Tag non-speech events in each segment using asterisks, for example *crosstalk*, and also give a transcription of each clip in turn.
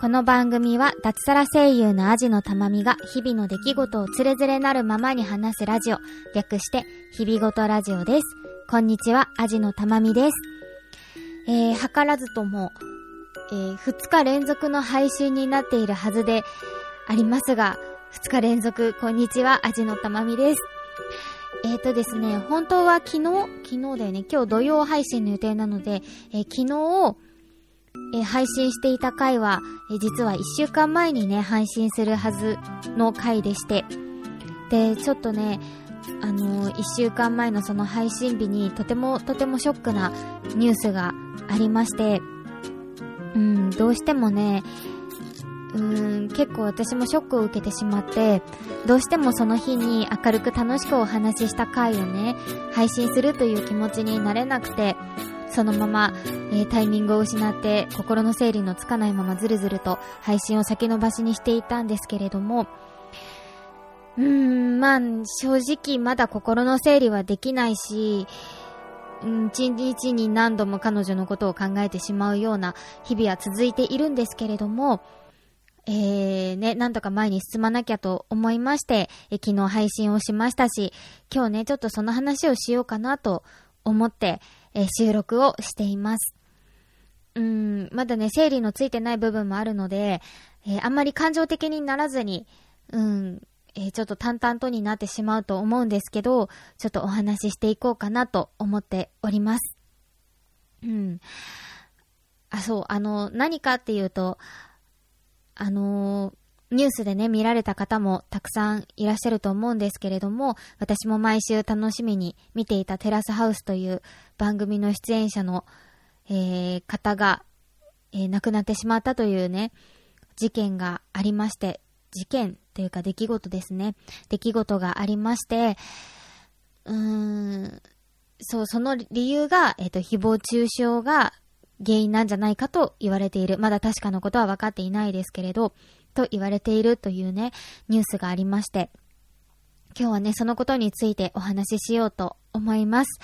この番組は脱サラ声優のアジのたまみが日々の出来事をつれづれなるままに話すラジオ、略して日々ごとラジオです。こんにちは、アジのたまみです。えー、図らずとも、えー、2日連続の配信になっているはずでありますが、2日連続、こんにちは、アジのたまみです。えっ、ー、とですね、本当は昨日、昨日だよね、今日土曜配信の予定なので、えー、昨日、え、配信していた回は、え実は1週間前にね、配信するはずの回でして、で、ちょっとね、あの1週間前のその配信日にとてもとてもショックなニュースがありまして、うん、どうしてもね、うーん、結構私もショックを受けてしまって、どうしてもその日に明るく楽しくお話しした回をね、配信するという気持ちになれなくて、そのまま、えー、タイミングを失って心の整理のつかないままずるずると配信を先延ばしにしていたんですけれども、うーん、まあ、正直まだ心の整理はできないし、一日に何度も彼女のことを考えてしまうような日々は続いているんですけれども、えー、ね、なんとか前に進まなきゃと思いまして、え昨日配信をしましたし、今日ね、ちょっとその話をしようかなと思って、え収録をしています。うん、まだね、整理のついてない部分もあるので、えー、あんまり感情的にならずに、うん、えー、ちょっと淡々とになってしまうと思うんですけど、ちょっとお話ししていこうかなと思っております。うん。あ、そう、あの、何かっていうと、あのー、ニュースでね、見られた方もたくさんいらっしゃると思うんですけれども、私も毎週楽しみに見ていたテラスハウスという番組の出演者の、えー、方が、えー、亡くなってしまったというね、事件がありまして、事件というか出来事ですね。出来事がありまして、うーん、そう、その理由が、えっ、ー、と、誹謗中傷が原因なんじゃないかと言われている。まだ確かなことは分かっていないですけれど、と言われているというね、ニュースがありまして、今日はね、そのことについてお話ししようと思います。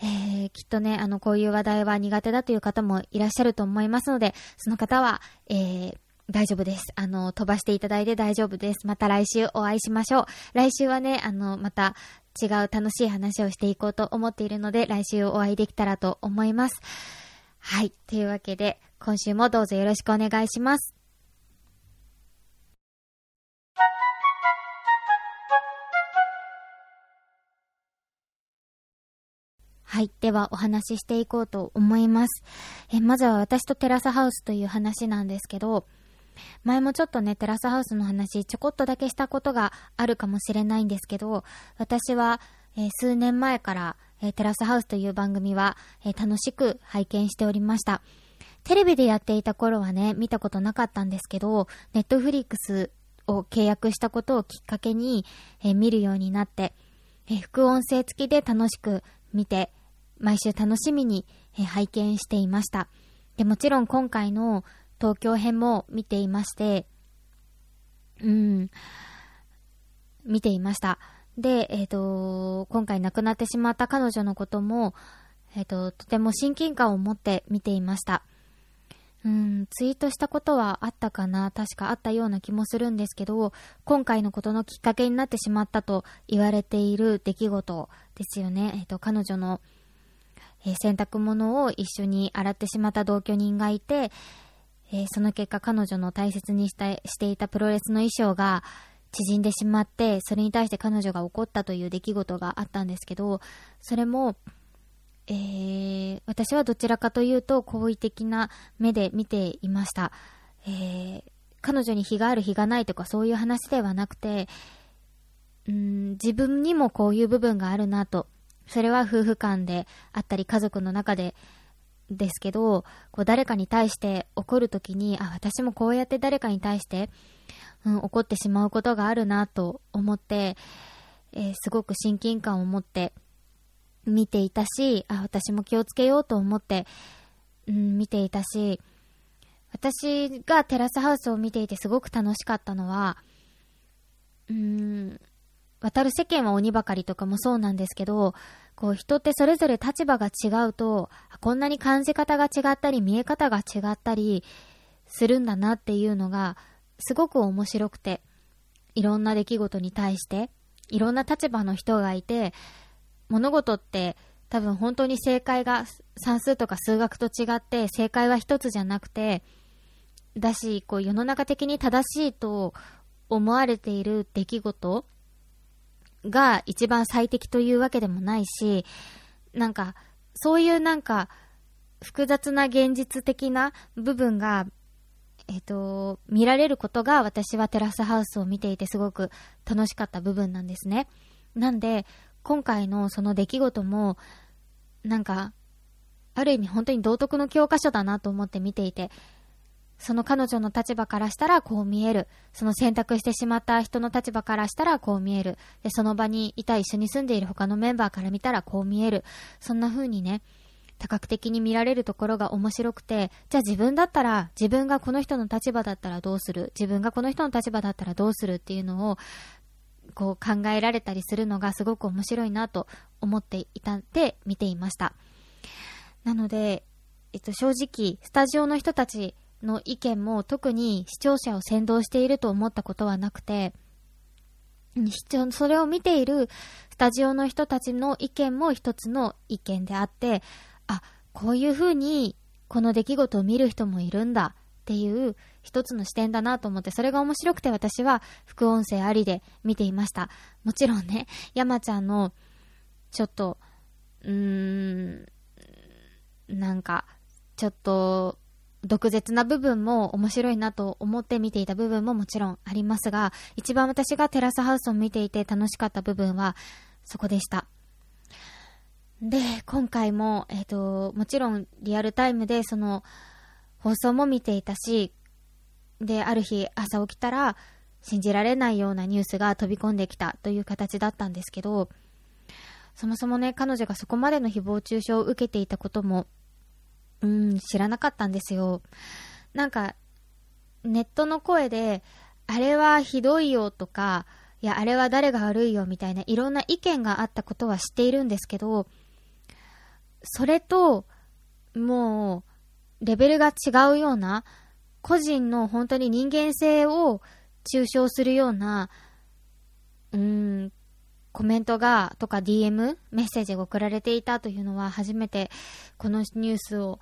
えー、きっとね、あの、こういう話題は苦手だという方もいらっしゃると思いますので、その方は、えー、大丈夫です。あの、飛ばしていただいて大丈夫です。また来週お会いしましょう。来週はね、あの、また違う楽しい話をしていこうと思っているので、来週お会いできたらと思います。はい。というわけで、今週もどうぞよろしくお願いします。はい。では、お話ししていこうと思います。え、まずは私とテラスハウスという話なんですけど、前もちょっとね、テラスハウスの話、ちょこっとだけしたことがあるかもしれないんですけど、私は、え、数年前から、えー、テラスハウスという番組は、えー、楽しく拝見しておりました。テレビでやっていた頃はね、見たことなかったんですけど、ネットフリックスを契約したことをきっかけに、え見るようになって、え副音声付きで楽しく見て、毎週楽しみに、え拝見していました。で、もちろん今回の東京編も見ていまして、うん、見ていました。で、えっ、ー、と、今回亡くなってしまった彼女のことも、えっ、ー、と、とても親近感を持って見ていました。うん、ツイートしたことはあったかな確かあったような気もするんですけど、今回のことのきっかけになってしまったと言われている出来事ですよね。えっ、ー、と、彼女の、え洗濯物を一緒に洗ってしまった同居人がいて、えその結果彼女の大切にしたしていたプロレスの衣装が、縮んでしまって、それに対して彼女が怒ったという出来事があったんですけど、それも、えー、私はどちらかというと好意的な目で見ていました。えー、彼女に非がある非がないとかそういう話ではなくて、うん、自分にもこういう部分があるなと。それは夫婦間であったり家族の中でですけど、こう誰かに対して怒るときに、あ、私もこうやって誰かに対してうん、怒ってしまうことがあるなと思って、えー、すごく親近感を持って見ていたし、あ、私も気をつけようと思って、うん、見ていたし、私がテラスハウスを見ていてすごく楽しかったのは、うん、渡る世間は鬼ばかりとかもそうなんですけど、こう人ってそれぞれ立場が違うと、こんなに感じ方が違ったり見え方が違ったりするんだなっていうのがすごく面白くて、いろんな出来事に対して、いろんな立場の人がいて、物事って多分本当に正解が算数とか数学と違って正解は一つじゃなくて、だし、こう世の中的に正しいと思われている出来事が一番最適というわけでもないし、なんか、そういうなんか、複雑な現実的な部分が、えっ、と、見られることが私はテラスハウスを見ていてすごく楽しかった部分なんですね。なんで、今回のその出来事も、なんか、ある意味本当に道徳の教科書だなと思って見ていて、その彼女の立場からしたらこう見える。その選択してしまった人の立場からしたらこう見える。で、その場にいた一緒に住んでいる他のメンバーから見たらこう見える。そんな風にね、多角的に見られるところが面白くて、じゃあ自分だったら、自分がこの人の立場だったらどうする？自分がこの人の立場だったらどうするっていうのを、こう考えられたりするのがすごく面白いなと思っていたんで見ていました。なので、えっと正直、スタジオの人たちの意見も特に視聴者を先導していると思ったことはなくて、それを見ているスタジオの人たちの意見も一つの意見であって、あ、こういう風にこの出来事を見る人もいるんだっていう一つの視点だなと思って、それが面白くて私は副音声ありで見ていました。もちろんね、山ちゃんのちょっと、うーん、なんか、ちょっと毒舌な部分も面白いなと思って見ていた部分ももちろんありますが、一番私がテラスハウスを見ていて楽しかった部分はそこでした。で、今回も、えっ、ー、と、もちろんリアルタイムでその放送も見ていたし、で、ある日朝起きたら信じられないようなニュースが飛び込んできたという形だったんですけど、そもそもね、彼女がそこまでの誹謗中傷を受けていたこともうん、知らなかったんですよ。なんか、ネットの声で、あれはひどいよとか、いや、あれは誰が悪いよみたいないろんな意見があったことは知っているんですけど、それと、もう、レベルが違うような、個人の本当に人間性を中傷するような、うん、コメントが、とか DM、メッセージが送られていたというのは初めてこのニュースを、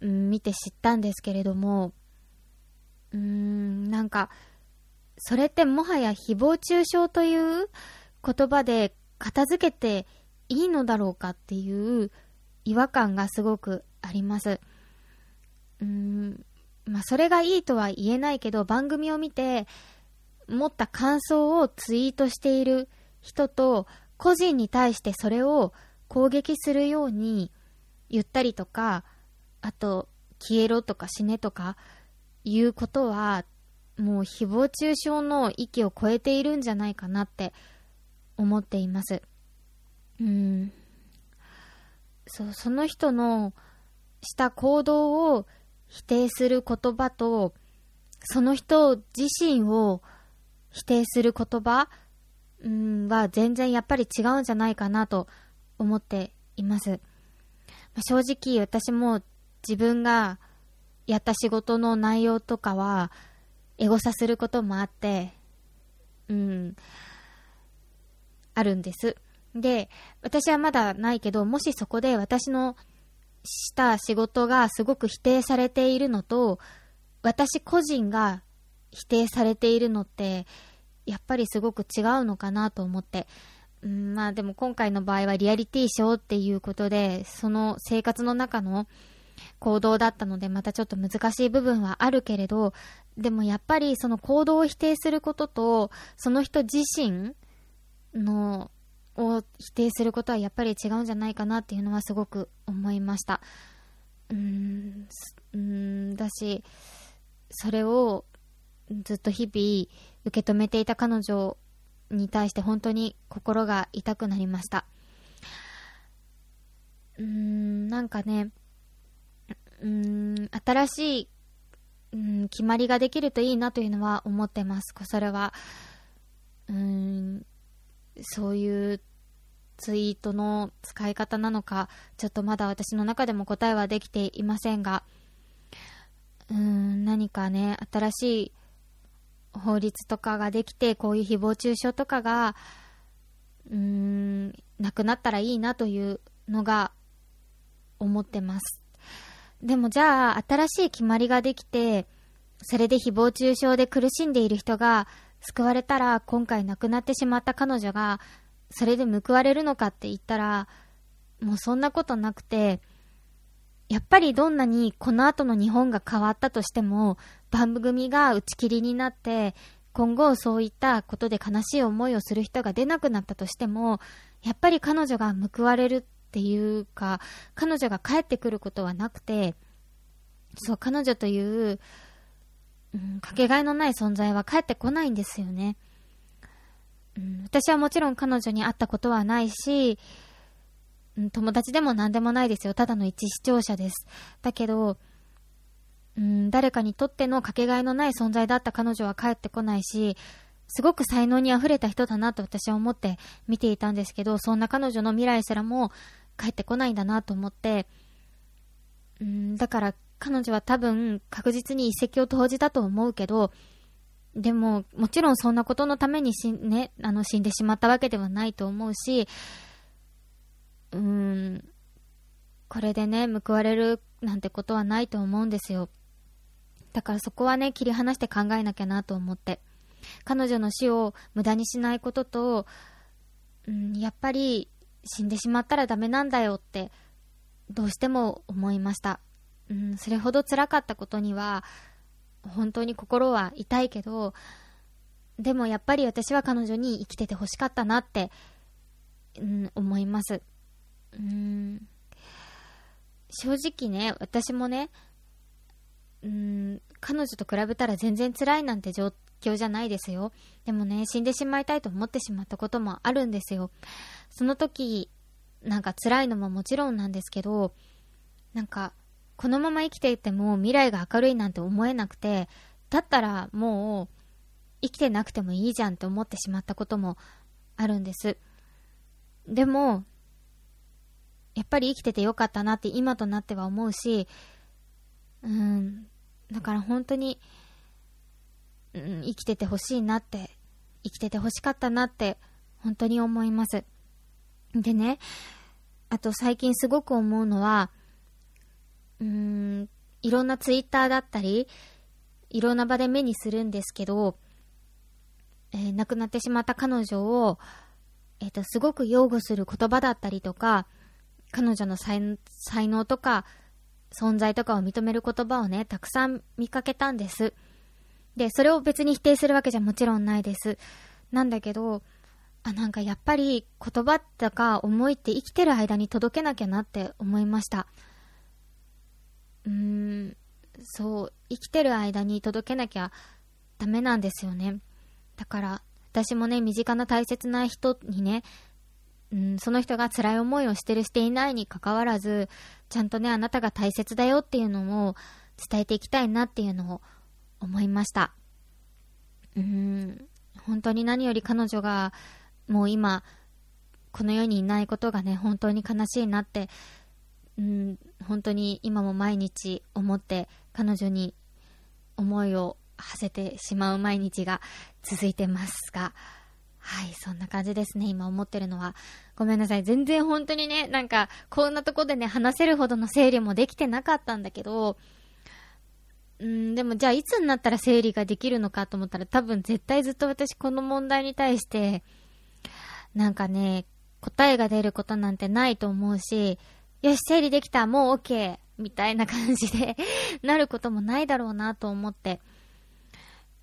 うん、見て知ったんですけれども、うーん、なんか、それってもはや誹謗中傷という言葉で片付けていいのだろうかっていう違和感がすごくあります。うーん、まあそれがいいとは言えないけど番組を見て持った感想をツイートしている人と個人に対してそれを攻撃するように言ったりとか、あと、消えろとか死ねとかいうことは、もう誹謗中傷の域を超えているんじゃないかなって思っています。うん。そう、その人のした行動を否定する言葉と、その人自身を否定する言葉うん、は全然やっぱり違うんじゃないかなと思っています。正直私も自分がやった仕事の内容とかはエゴサすることもあって、うん、あるんです。で、私はまだないけど、もしそこで私のした仕事がすごく否定されているのと、私個人が否定されているのって、やっぱりすごく違うのかなと思って。うん、まあでも今回の場合はリアリティショーっていうことで、その生活の中の行動だったので、またちょっと難しい部分はあるけれど、でもやっぱりその行動を否定することと、その人自身の、を否定することはやっぱり違うんじゃないかなっていうのはすごく思いました。うーん、うーんだし、それをずっと日々受け止めていた彼女に対して本当に心が痛くなりました。うーん、なんかね、うん、新しい、うん、決まりができるといいなというのは思ってます。それは、うーん、そういうツイートの使い方なのか、ちょっとまだ私の中でも答えはできていませんが、うーん、何かね、新しい法律とかができて、こういう誹謗中傷とかが、うーん、なくなったらいいなというのが思ってます。でもじゃあ、新しい決まりができて、それで誹謗中傷で苦しんでいる人が救われたら、今回亡くなってしまった彼女が、それで報われるのかって言ったら、もうそんなことなくて、やっぱりどんなにこの後の日本が変わったとしても、番組が打ち切りになって、今後そういったことで悲しい思いをする人が出なくなったとしても、やっぱり彼女が報われるっていうか、彼女が帰ってくることはなくて、そう、彼女という、うん、かけがえのない存在は帰ってこないんですよね。うん、私はもちろん彼女に会ったことはないし、友達でも何でもないですよ。ただの一視聴者です。だけど、うん、誰かにとってのかけがえのない存在だった彼女は帰ってこないし、すごく才能に溢れた人だなと私は思って見ていたんですけど、そんな彼女の未来すらも帰ってこないんだなと思って、うん、だから彼女は多分確実に遺跡を投じたと思うけど、でも、もちろんそんなことのために死,、ね、あの死んでしまったわけではないと思うし、うーん、これでね、報われるなんてことはないと思うんですよ。だからそこはね、切り離して考えなきゃなと思って。彼女の死を無駄にしないことと、うん、やっぱり死んでしまったらダメなんだよって、どうしても思いました。うん、それほど辛かったことには、本当に心は痛いけど、でもやっぱり私は彼女に生きてて欲しかったなって、うん、思います。うん、正直ね、私もね、うん、彼女と比べたら全然辛いなんて状況じゃないですよ。でもね、死んでしまいたいと思ってしまったこともあるんですよ。その時、なんか辛いのももちろんなんですけど、なんか、このまま生きていても未来が明るいなんて思えなくて、だったらもう生きてなくてもいいじゃんって思ってしまったこともあるんです。でも、やっぱり生きててよかったなって今となっては思うし、うん、だから本当に、うん、生きててほしいなって、生きててほしかったなって、本当に思います。でね、あと最近すごく思うのは、うーん、いろんなツイッターだったり、いろんな場で目にするんですけど、えー、亡くなってしまった彼女を、えっ、ー、と、すごく擁護する言葉だったりとか、彼女の才能とか、存在とかを認める言葉をね、たくさん見かけたんです。で、それを別に否定するわけじゃもちろんないです。なんだけど、あ、なんかやっぱり言葉とか思いって生きてる間に届けなきゃなって思いました。うーん、そう、生きてる間に届けなきゃダメなんですよね。だから、私もね、身近な大切な人にね、うん、その人が辛い思いをしてるしていないに関わらず、ちゃんとね、あなたが大切だよっていうのを伝えていきたいなっていうのを思いました。うん、本当に何より彼女がもう今、この世にいないことがね、本当に悲しいなって、うん、本当に今も毎日思って彼女に思いを馳せてしまう毎日が続いてますが、はい、そんな感じですね、今思ってるのは。ごめんなさい、全然本当にね、なんか、こんなとこでね、話せるほどの整理もできてなかったんだけど、うん、でもじゃあいつになったら整理ができるのかと思ったら多分絶対ずっと私この問題に対して、なんかね、答えが出ることなんてないと思うし、よし、整理できた、もう OK! みたいな感じで *laughs* なることもないだろうなと思って。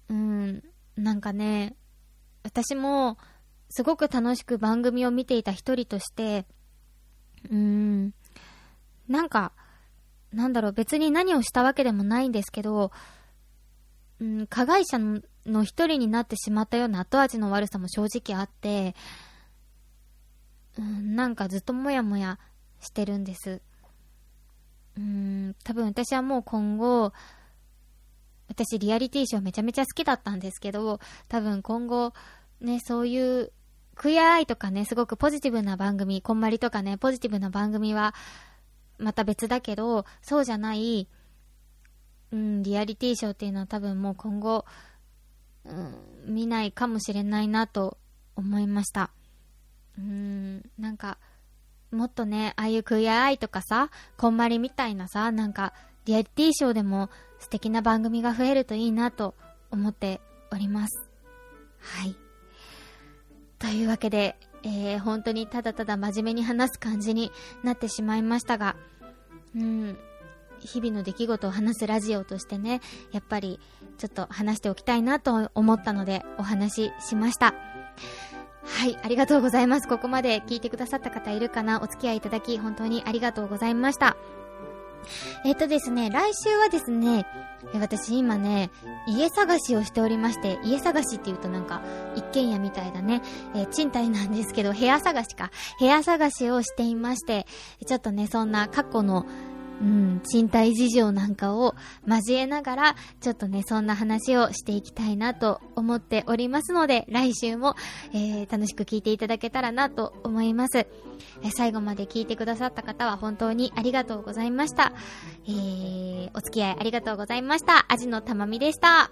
うん、なんかね、私も、すごく楽しく番組を見ていた一人として、うーん、なんか、なんだろう、別に何をしたわけでもないんですけど、うん、加害者の一人になってしまったような後味の悪さも正直あって、うん、なんかずっともやもやしてるんです。うん、多分私はもう今後、私リアリティーショーめちゃめちゃ好きだったんですけど、多分今後、ね、そういうクイアアイとかね、すごくポジティブな番組、こんまりとかね、ポジティブな番組は、また別だけど、そうじゃない、うん、リアリティーショーっていうのは多分もう今後、うん、見ないかもしれないなと思いました。うん、なんか、もっとね、ああいうクイアアイとかさ、こんまりみたいなさ、なんか、リアリティショーでも素敵な番組が増えるといいなと思っております。はい。というわけで、えー、本当にただただ真面目に話す感じになってしまいましたが、うん、日々の出来事を話すラジオとしてね、やっぱりちょっと話しておきたいなと思ったのでお話ししました。はい、ありがとうございます。ここまで聞いてくださった方いるかな？お付き合いいただき本当にありがとうございました。えっとですね、来週はですね、私今ね、家探しをしておりまして、家探しって言うとなんか、一軒家みたいだね、えー、賃貸なんですけど、部屋探しか。部屋探しをしていまして、ちょっとね、そんな過去の、うん、賃貸事情なんかを交えながら、ちょっとね、そんな話をしていきたいなと思っておりますので、来週も、えー、楽しく聞いていただけたらなと思います。えー、最後まで聞いてくださった方は本当にありがとうございました。えー、お付き合いありがとうございました。味のたまみでした。